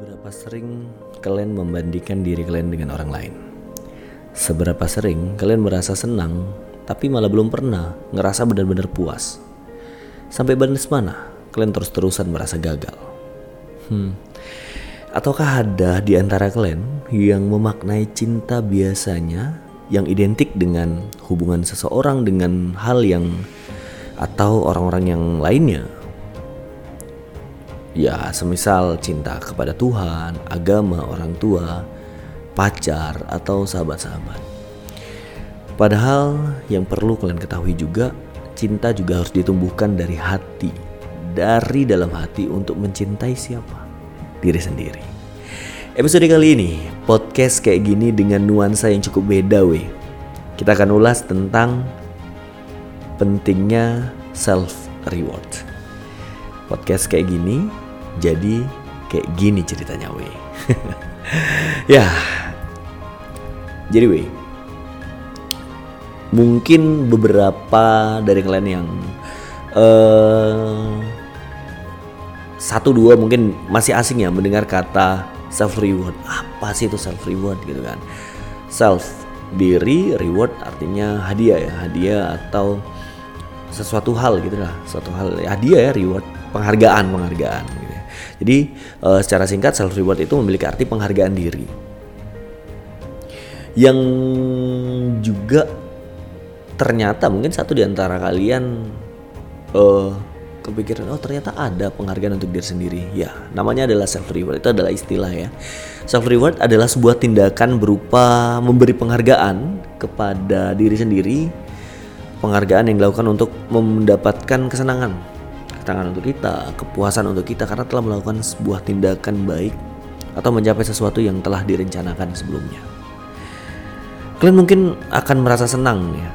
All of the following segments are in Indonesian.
Seberapa sering kalian membandingkan diri kalian dengan orang lain? Seberapa sering kalian merasa senang tapi malah belum pernah ngerasa benar-benar puas? Sampai batas mana kalian terus-terusan merasa gagal? Hmm. Ataukah ada di antara kalian yang memaknai cinta biasanya yang identik dengan hubungan seseorang dengan hal yang atau orang-orang yang lainnya Ya, semisal cinta kepada Tuhan, agama, orang tua, pacar, atau sahabat-sahabat. Padahal yang perlu kalian ketahui juga, cinta juga harus ditumbuhkan dari hati, dari dalam hati untuk mencintai siapa? Diri sendiri. Episode kali ini, podcast kayak gini dengan nuansa yang cukup beda weh. Kita akan ulas tentang pentingnya self reward podcast kayak gini jadi kayak gini ceritanya we. Ya. Jadi we mungkin beberapa dari kalian yang uh, satu dua mungkin masih asing ya mendengar kata self reward apa sih itu self reward gitu kan? Self diri reward artinya hadiah ya hadiah atau sesuatu hal gitu lah suatu hal. Hadiah ya reward penghargaan penghargaan gitu. Ya. Jadi uh, secara singkat self reward itu memiliki arti penghargaan diri. Yang juga ternyata mungkin satu di antara kalian uh, kepikiran oh ternyata ada penghargaan untuk diri sendiri. Ya, namanya adalah self reward. Itu adalah istilah ya. Self reward adalah sebuah tindakan berupa memberi penghargaan kepada diri sendiri. Penghargaan yang dilakukan untuk mendapatkan kesenangan ketenangan untuk kita, kepuasan untuk kita karena telah melakukan sebuah tindakan baik atau mencapai sesuatu yang telah direncanakan sebelumnya. Kalian mungkin akan merasa senang ya.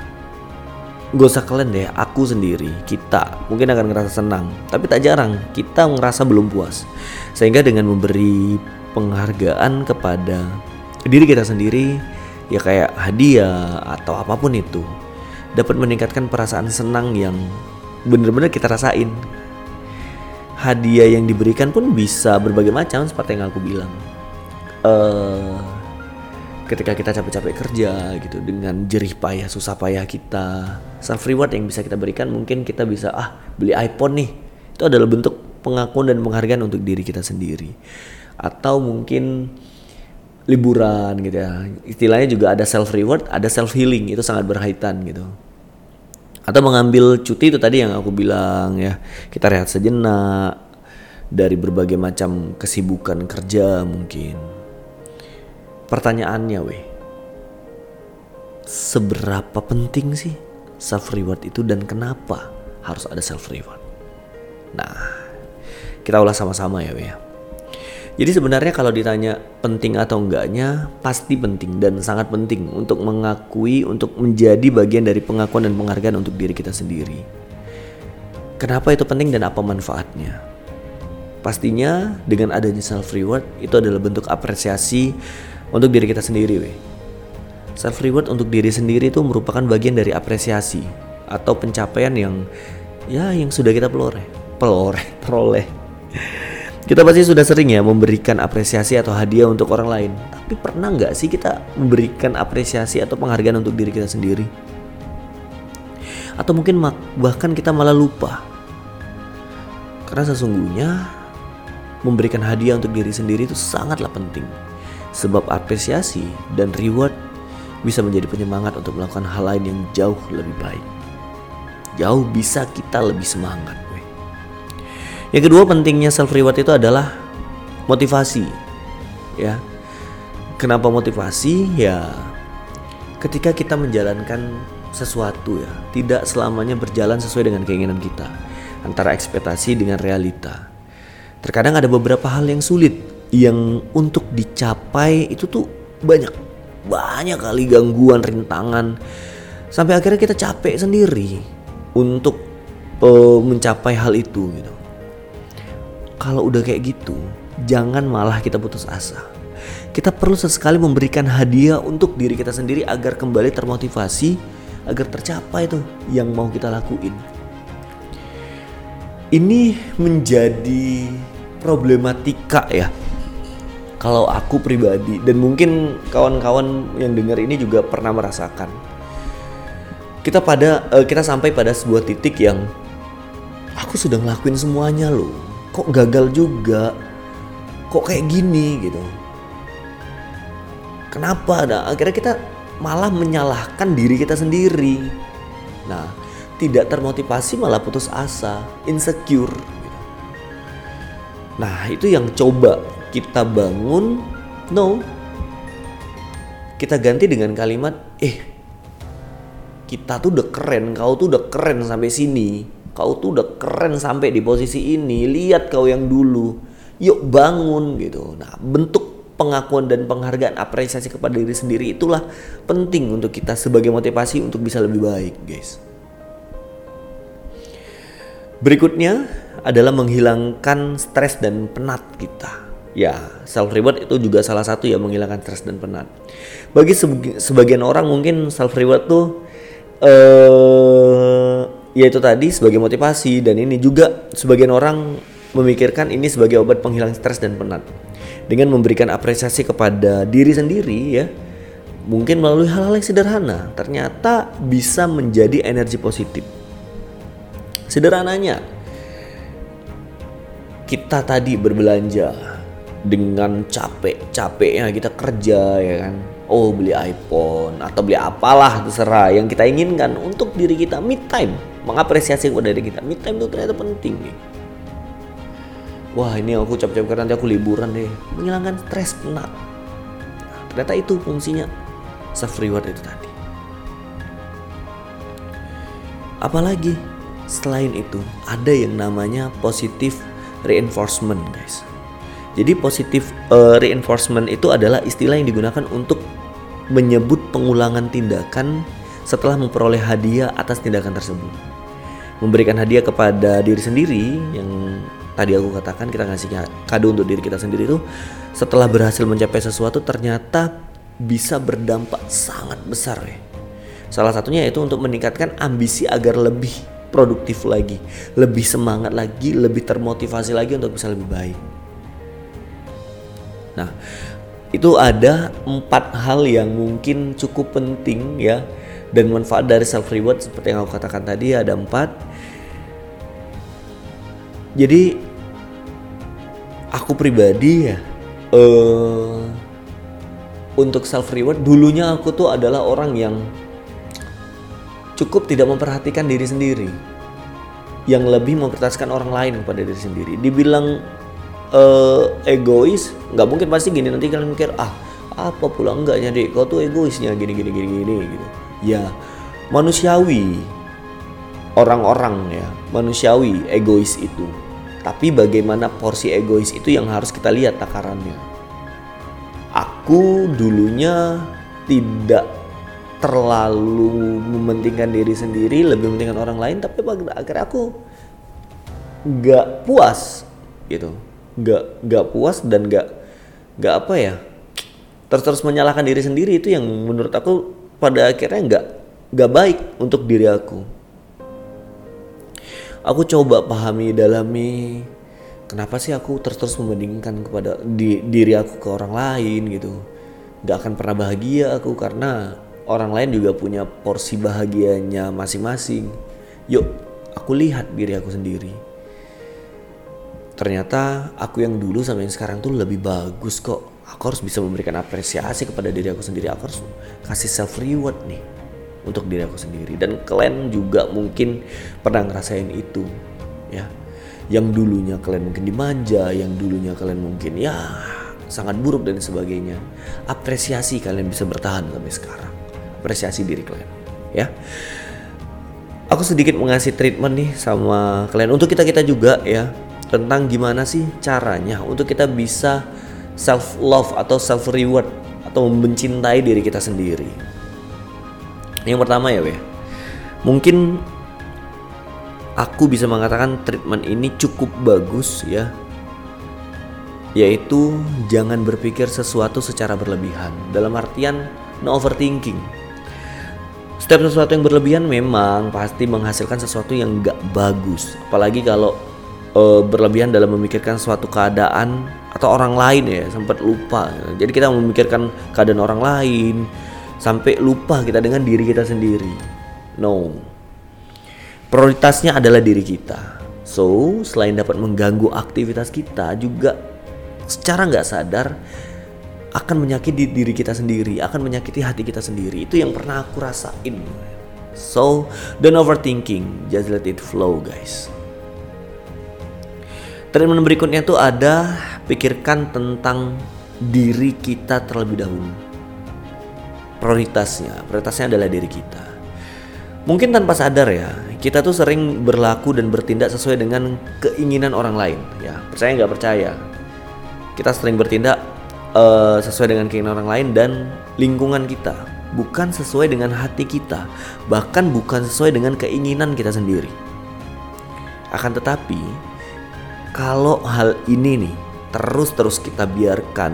Gak usah kalian deh, aku sendiri, kita mungkin akan ngerasa senang. Tapi tak jarang kita ngerasa belum puas. Sehingga dengan memberi penghargaan kepada diri kita sendiri, ya kayak hadiah atau apa pun itu, dapat meningkatkan perasaan senang yang bener-bener kita rasain hadiah yang diberikan pun bisa berbagai macam seperti yang aku bilang. Uh, ketika kita capek-capek kerja gitu dengan jerih payah susah payah kita self reward yang bisa kita berikan mungkin kita bisa ah beli iPhone nih. Itu adalah bentuk pengakuan dan penghargaan untuk diri kita sendiri. Atau mungkin liburan gitu ya. Istilahnya juga ada self reward ada self healing. Itu sangat berkaitan gitu atau mengambil cuti itu tadi yang aku bilang ya. Kita rehat sejenak dari berbagai macam kesibukan kerja mungkin. Pertanyaannya weh seberapa penting sih self reward itu dan kenapa harus ada self reward? Nah kita ulas sama-sama ya weh ya. Jadi sebenarnya kalau ditanya penting atau enggaknya pasti penting dan sangat penting untuk mengakui untuk menjadi bagian dari pengakuan dan penghargaan untuk diri kita sendiri. Kenapa itu penting dan apa manfaatnya? Pastinya dengan adanya self reward itu adalah bentuk apresiasi untuk diri kita sendiri, weh. Self reward untuk diri sendiri itu merupakan bagian dari apresiasi atau pencapaian yang ya yang sudah kita pelore, pelore, peroleh kita pasti sudah sering ya memberikan apresiasi atau hadiah untuk orang lain. Tapi pernah nggak sih kita memberikan apresiasi atau penghargaan untuk diri kita sendiri? Atau mungkin bahkan kita malah lupa. Karena sesungguhnya memberikan hadiah untuk diri sendiri itu sangatlah penting. Sebab apresiasi dan reward bisa menjadi penyemangat untuk melakukan hal lain yang jauh lebih baik. Jauh bisa kita lebih semangat. Yang kedua pentingnya self reward itu adalah motivasi. Ya. Kenapa motivasi? Ya ketika kita menjalankan sesuatu ya, tidak selamanya berjalan sesuai dengan keinginan kita. Antara ekspektasi dengan realita. Terkadang ada beberapa hal yang sulit yang untuk dicapai itu tuh banyak banyak kali gangguan rintangan sampai akhirnya kita capek sendiri untuk uh, mencapai hal itu gitu kalau udah kayak gitu, jangan malah kita putus asa. Kita perlu sesekali memberikan hadiah untuk diri kita sendiri agar kembali termotivasi, agar tercapai tuh yang mau kita lakuin. Ini menjadi problematika ya kalau aku pribadi dan mungkin kawan-kawan yang dengar ini juga pernah merasakan kita pada uh, kita sampai pada sebuah titik yang aku sudah ngelakuin semuanya loh kok gagal juga? Kok kayak gini gitu. Kenapa? Nah, akhirnya kita malah menyalahkan diri kita sendiri. Nah tidak termotivasi malah putus asa insecure gitu. nah itu yang coba kita bangun. No. Kita ganti dengan kalimat eh kita tuh udah keren kau tuh udah keren sampai sini kau tuh udah keren sampai di posisi ini lihat kau yang dulu. Yuk bangun gitu. Nah bentuk pengakuan dan penghargaan apresiasi kepada diri sendiri itulah penting untuk kita sebagai motivasi untuk bisa lebih baik guys. Berikutnya adalah menghilangkan stres dan penat kita. Ya self reward itu juga salah satu ya menghilangkan stres dan penat. Bagi sebagian orang mungkin self reward tuh eh ya itu tadi sebagai motivasi dan ini juga sebagian orang memikirkan ini sebagai obat penghilang stres dan penat. Dengan memberikan apresiasi kepada diri sendiri ya mungkin melalui hal-hal yang sederhana ternyata bisa menjadi energi positif. Sederhananya kita tadi berbelanja dengan capek-capeknya kita kerja ya kan? Oh beli iPhone atau beli apalah terserah. Yang kita inginkan untuk diri kita mid time mengapresiasi kepada diri kita. Mid time itu ternyata penting nih wah ini aku capek-capek nanti aku liburan deh. Menghilangkan stres penat nah, ternyata itu fungsinya. Self reward itu tadi. Apalagi selain itu ada yang namanya positive reinforcement guys. Jadi positif uh, reinforcement itu adalah istilah yang digunakan untuk menyebut pengulangan tindakan setelah memperoleh hadiah atas tindakan tersebut. Memberikan hadiah kepada diri sendiri yang tadi aku katakan kita ngasih kado untuk diri kita sendiri itu setelah berhasil mencapai sesuatu ternyata bisa berdampak sangat besar ya. Salah satunya itu untuk meningkatkan ambisi agar lebih produktif lagi, lebih semangat lagi, lebih termotivasi lagi untuk bisa lebih baik. Nah, itu ada empat hal yang mungkin cukup penting ya dan manfaat dari self reward seperti yang aku katakan tadi ada empat. Jadi aku pribadi ya uh, untuk self reward dulunya aku tuh adalah orang yang cukup tidak memperhatikan diri sendiri yang lebih memprioritaskan orang lain kepada diri sendiri. Dibilang uh, egois nggak mungkin pasti gini nanti kalian mikir ah apa pula enggaknya dek kau tuh egoisnya gini gini gini gini gitu ya manusiawi. Orang-orang ya manusiawi egois itu. Tapi bagaimana porsi egois itu yang harus kita lihat takarannya? Aku dulunya tidak terlalu mementingkan diri sendiri lebih mementingkan orang lain tapi akhirnya aku nggak puas gitu. Nggak nggak puas dan nggak nggak apa ya terus terus menyalahkan diri sendiri itu yang menurut aku pada akhirnya nggak nggak baik untuk diri aku. Aku coba pahami dalami kenapa sih aku terus terus membandingkan kepada di, diri aku ke orang lain gitu. Nggak akan pernah bahagia aku karena orang lain juga punya porsi bahagianya masing-masing. Yuk aku lihat diri aku sendiri. Ternyata aku yang dulu sama yang sekarang tuh lebih bagus kok aku harus bisa memberikan apresiasi kepada diri aku sendiri. Aku harus kasih self reward nih untuk diri aku sendiri. Dan kalian juga mungkin pernah ngerasain itu ya. Yang dulunya kalian mungkin dimanja yang dulunya kalian mungkin ya sangat buruk dan sebagainya. Apresiasi kalian bisa bertahan sampai sekarang. Apresiasi diri kalian ya. Aku sedikit mengasih treatment nih sama kalian. Untuk kita kita juga ya tentang gimana sih caranya untuk kita bisa self love atau self reward atau mencintai diri kita sendiri. Yang pertama ya, Weh. Mungkin aku bisa mengatakan treatment ini cukup bagus ya. Yaitu jangan berpikir sesuatu secara berlebihan. Dalam artian no overthinking. Setiap sesuatu yang berlebihan memang pasti menghasilkan sesuatu yang gak bagus. Apalagi kalau uh, berlebihan dalam memikirkan suatu keadaan atau orang lain ya sempat lupa. Jadi kita memikirkan keadaan orang lain sampai lupa kita dengan diri kita sendiri. No. Prioritasnya adalah diri kita. So selain dapat mengganggu aktivitas kita juga secara nggak sadar akan menyakiti diri kita sendiri akan menyakiti hati kita sendiri. Itu yang pernah aku rasain. So don't overthinking. Just let it flow guys Treatment berikutnya tuh ada pikirkan tentang diri kita terlebih dahulu. Prioritasnya, prioritasnya adalah diri kita. Mungkin tanpa sadar ya, kita tuh sering berlaku dan bertindak sesuai dengan keinginan orang lain. Ya, percaya nggak percaya? Kita sering bertindak uh, sesuai dengan keinginan orang lain dan lingkungan kita, bukan sesuai dengan hati kita, bahkan bukan sesuai dengan keinginan kita sendiri. Akan tetapi, kalau hal ini nih terus-terus kita biarkan,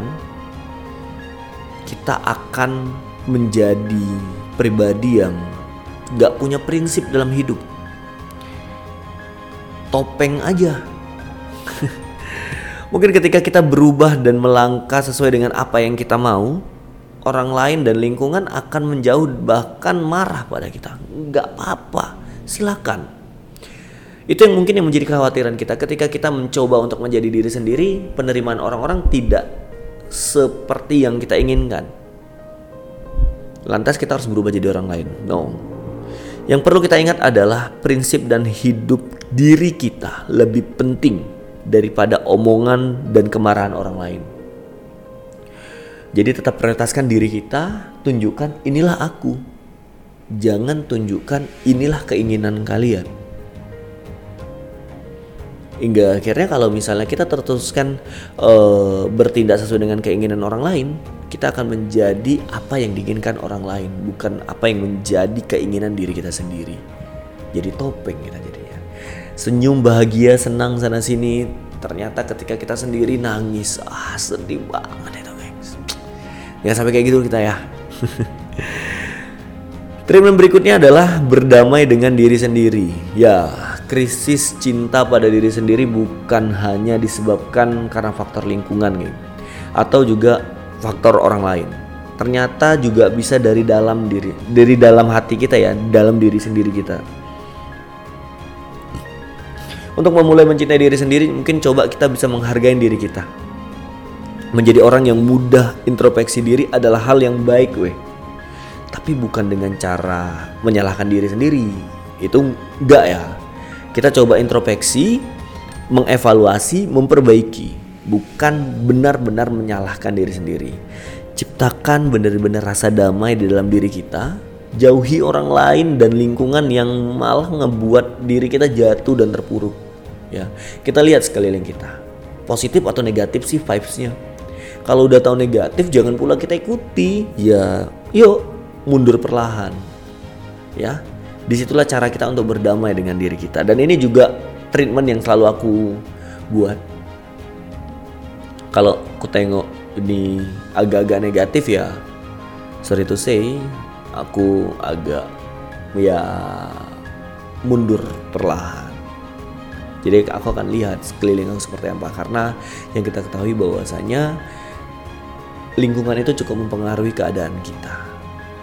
kita akan menjadi pribadi yang gak punya prinsip dalam hidup. Topeng aja. Mungkin ketika kita berubah dan melangkah sesuai dengan apa yang kita mau, orang lain dan lingkungan akan menjauh bahkan marah pada kita. Gak apa-apa, silakan itu yang mungkin yang menjadi kekhawatiran kita ketika kita mencoba untuk menjadi diri sendiri, penerimaan orang-orang tidak seperti yang kita inginkan. Lantas kita harus berubah jadi orang lain. No. Yang perlu kita ingat adalah prinsip dan hidup diri kita lebih penting daripada omongan dan kemarahan orang lain. Jadi tetap prioritaskan diri kita, tunjukkan inilah aku. Jangan tunjukkan inilah keinginan kalian hingga akhirnya kalau misalnya kita tertuskan uh, bertindak sesuai dengan keinginan orang lain kita akan menjadi apa yang diinginkan orang lain bukan apa yang menjadi keinginan diri kita sendiri. Jadi topeng kita jadinya. Senyum bahagia senang sana sini. Ternyata ketika kita sendiri nangis ah sedih banget itu guys ya sampai kayak gitu kita ya. Treatment berikutnya adalah berdamai dengan diri sendiri. Ya, krisis cinta pada diri sendiri bukan hanya disebabkan karena faktor lingkungan gitu atau juga faktor orang lain. Ternyata juga bisa dari dalam diri, dari dalam hati kita ya, dalam diri sendiri kita. Untuk memulai mencintai diri sendiri, mungkin coba kita bisa menghargai diri kita. Menjadi orang yang mudah introspeksi diri adalah hal yang baik, weh. Tapi bukan dengan cara menyalahkan diri sendiri. Itu enggak ya kita coba introspeksi, mengevaluasi, memperbaiki, bukan benar-benar menyalahkan diri sendiri. Ciptakan benar-benar rasa damai di dalam diri kita, jauhi orang lain dan lingkungan yang malah ngebuat diri kita jatuh dan terpuruk. Ya, kita lihat sekeliling kita, positif atau negatif sih vibesnya. Kalau udah tahu negatif, jangan pula kita ikuti. Ya, yuk mundur perlahan. Ya, di situlah cara kita untuk berdamai dengan diri kita. Dan ini juga treatment yang selalu aku buat. Kalau aku tengok ini agak-agak negatif ya sorry to say aku agak ya mundur perlahan. Jadi aku akan lihat sekeliling aku seperti apa. Karena yang kita ketahui bahwasanya lingkungan itu cukup mempengaruhi keadaan kita.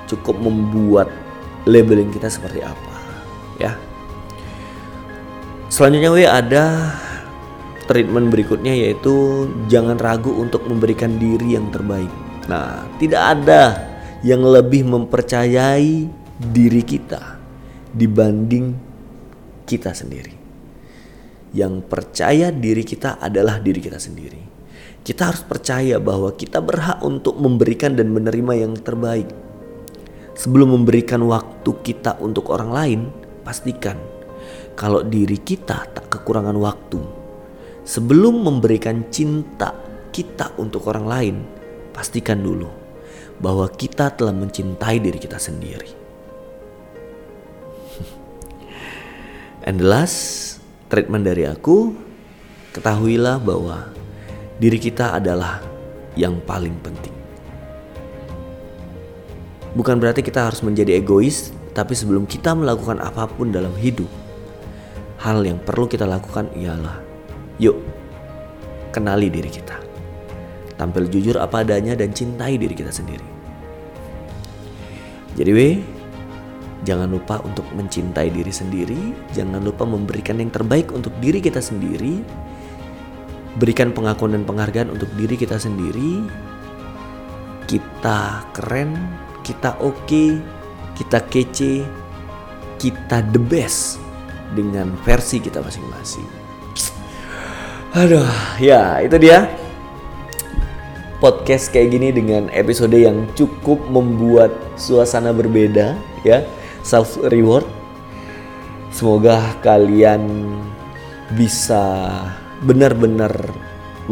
Cukup membuat labeling kita seperti apa ya. Selanjutnya we ada treatment berikutnya yaitu jangan ragu untuk memberikan diri yang terbaik. Nah tidak ada yang lebih mempercayai diri kita dibanding kita sendiri. Yang percaya diri kita adalah diri kita sendiri. Kita harus percaya bahwa kita berhak untuk memberikan dan menerima yang terbaik Sebelum memberikan waktu kita untuk orang lain, pastikan kalau diri kita tak kekurangan waktu. Sebelum memberikan cinta kita untuk orang lain, pastikan dulu bahwa kita telah mencintai diri kita sendiri. And the last treatment dari aku, ketahuilah bahwa diri kita adalah yang paling penting. Bukan berarti kita harus menjadi egois, tapi sebelum kita melakukan apa pun dalam hidup, hal yang perlu kita lakukan ialah Yuk, kenali diri kita. Tampil jujur apa adanya dan cintai diri kita sendiri. Jadi weh, jangan lupa untuk mencintai diri sendiri, jangan lupa memberikan yang terbaik untuk diri kita sendiri. Berikan pengakuan dan penghargaan untuk diri kita sendiri. Kita keren, kita oke, okay, kita kece, kita the best dengan versi kita masing-masing. Aduh, ya itu dia podcast kayak gini dengan episode yang cukup membuat suasana berbeda ya, self reward. Semoga kalian bisa benar-benar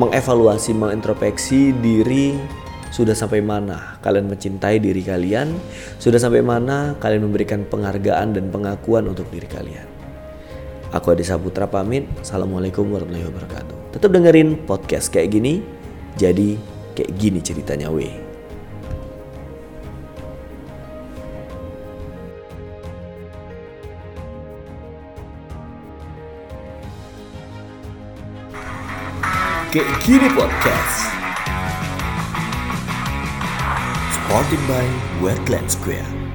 mengevaluasi, mengintrospeksi diri sudah sampai mana kalian mencintai diri kalian, sudah sampai mana kalian memberikan penghargaan dan pengakuan untuk diri kalian. Aku Adi Saputra pamit. Assalamualaikum warahmatullahi wabarakatuh. Tetap dengerin podcast kayak gini. Jadi kayak gini ceritanya weh. Kayak gini podcast. Supported by Wetland Square.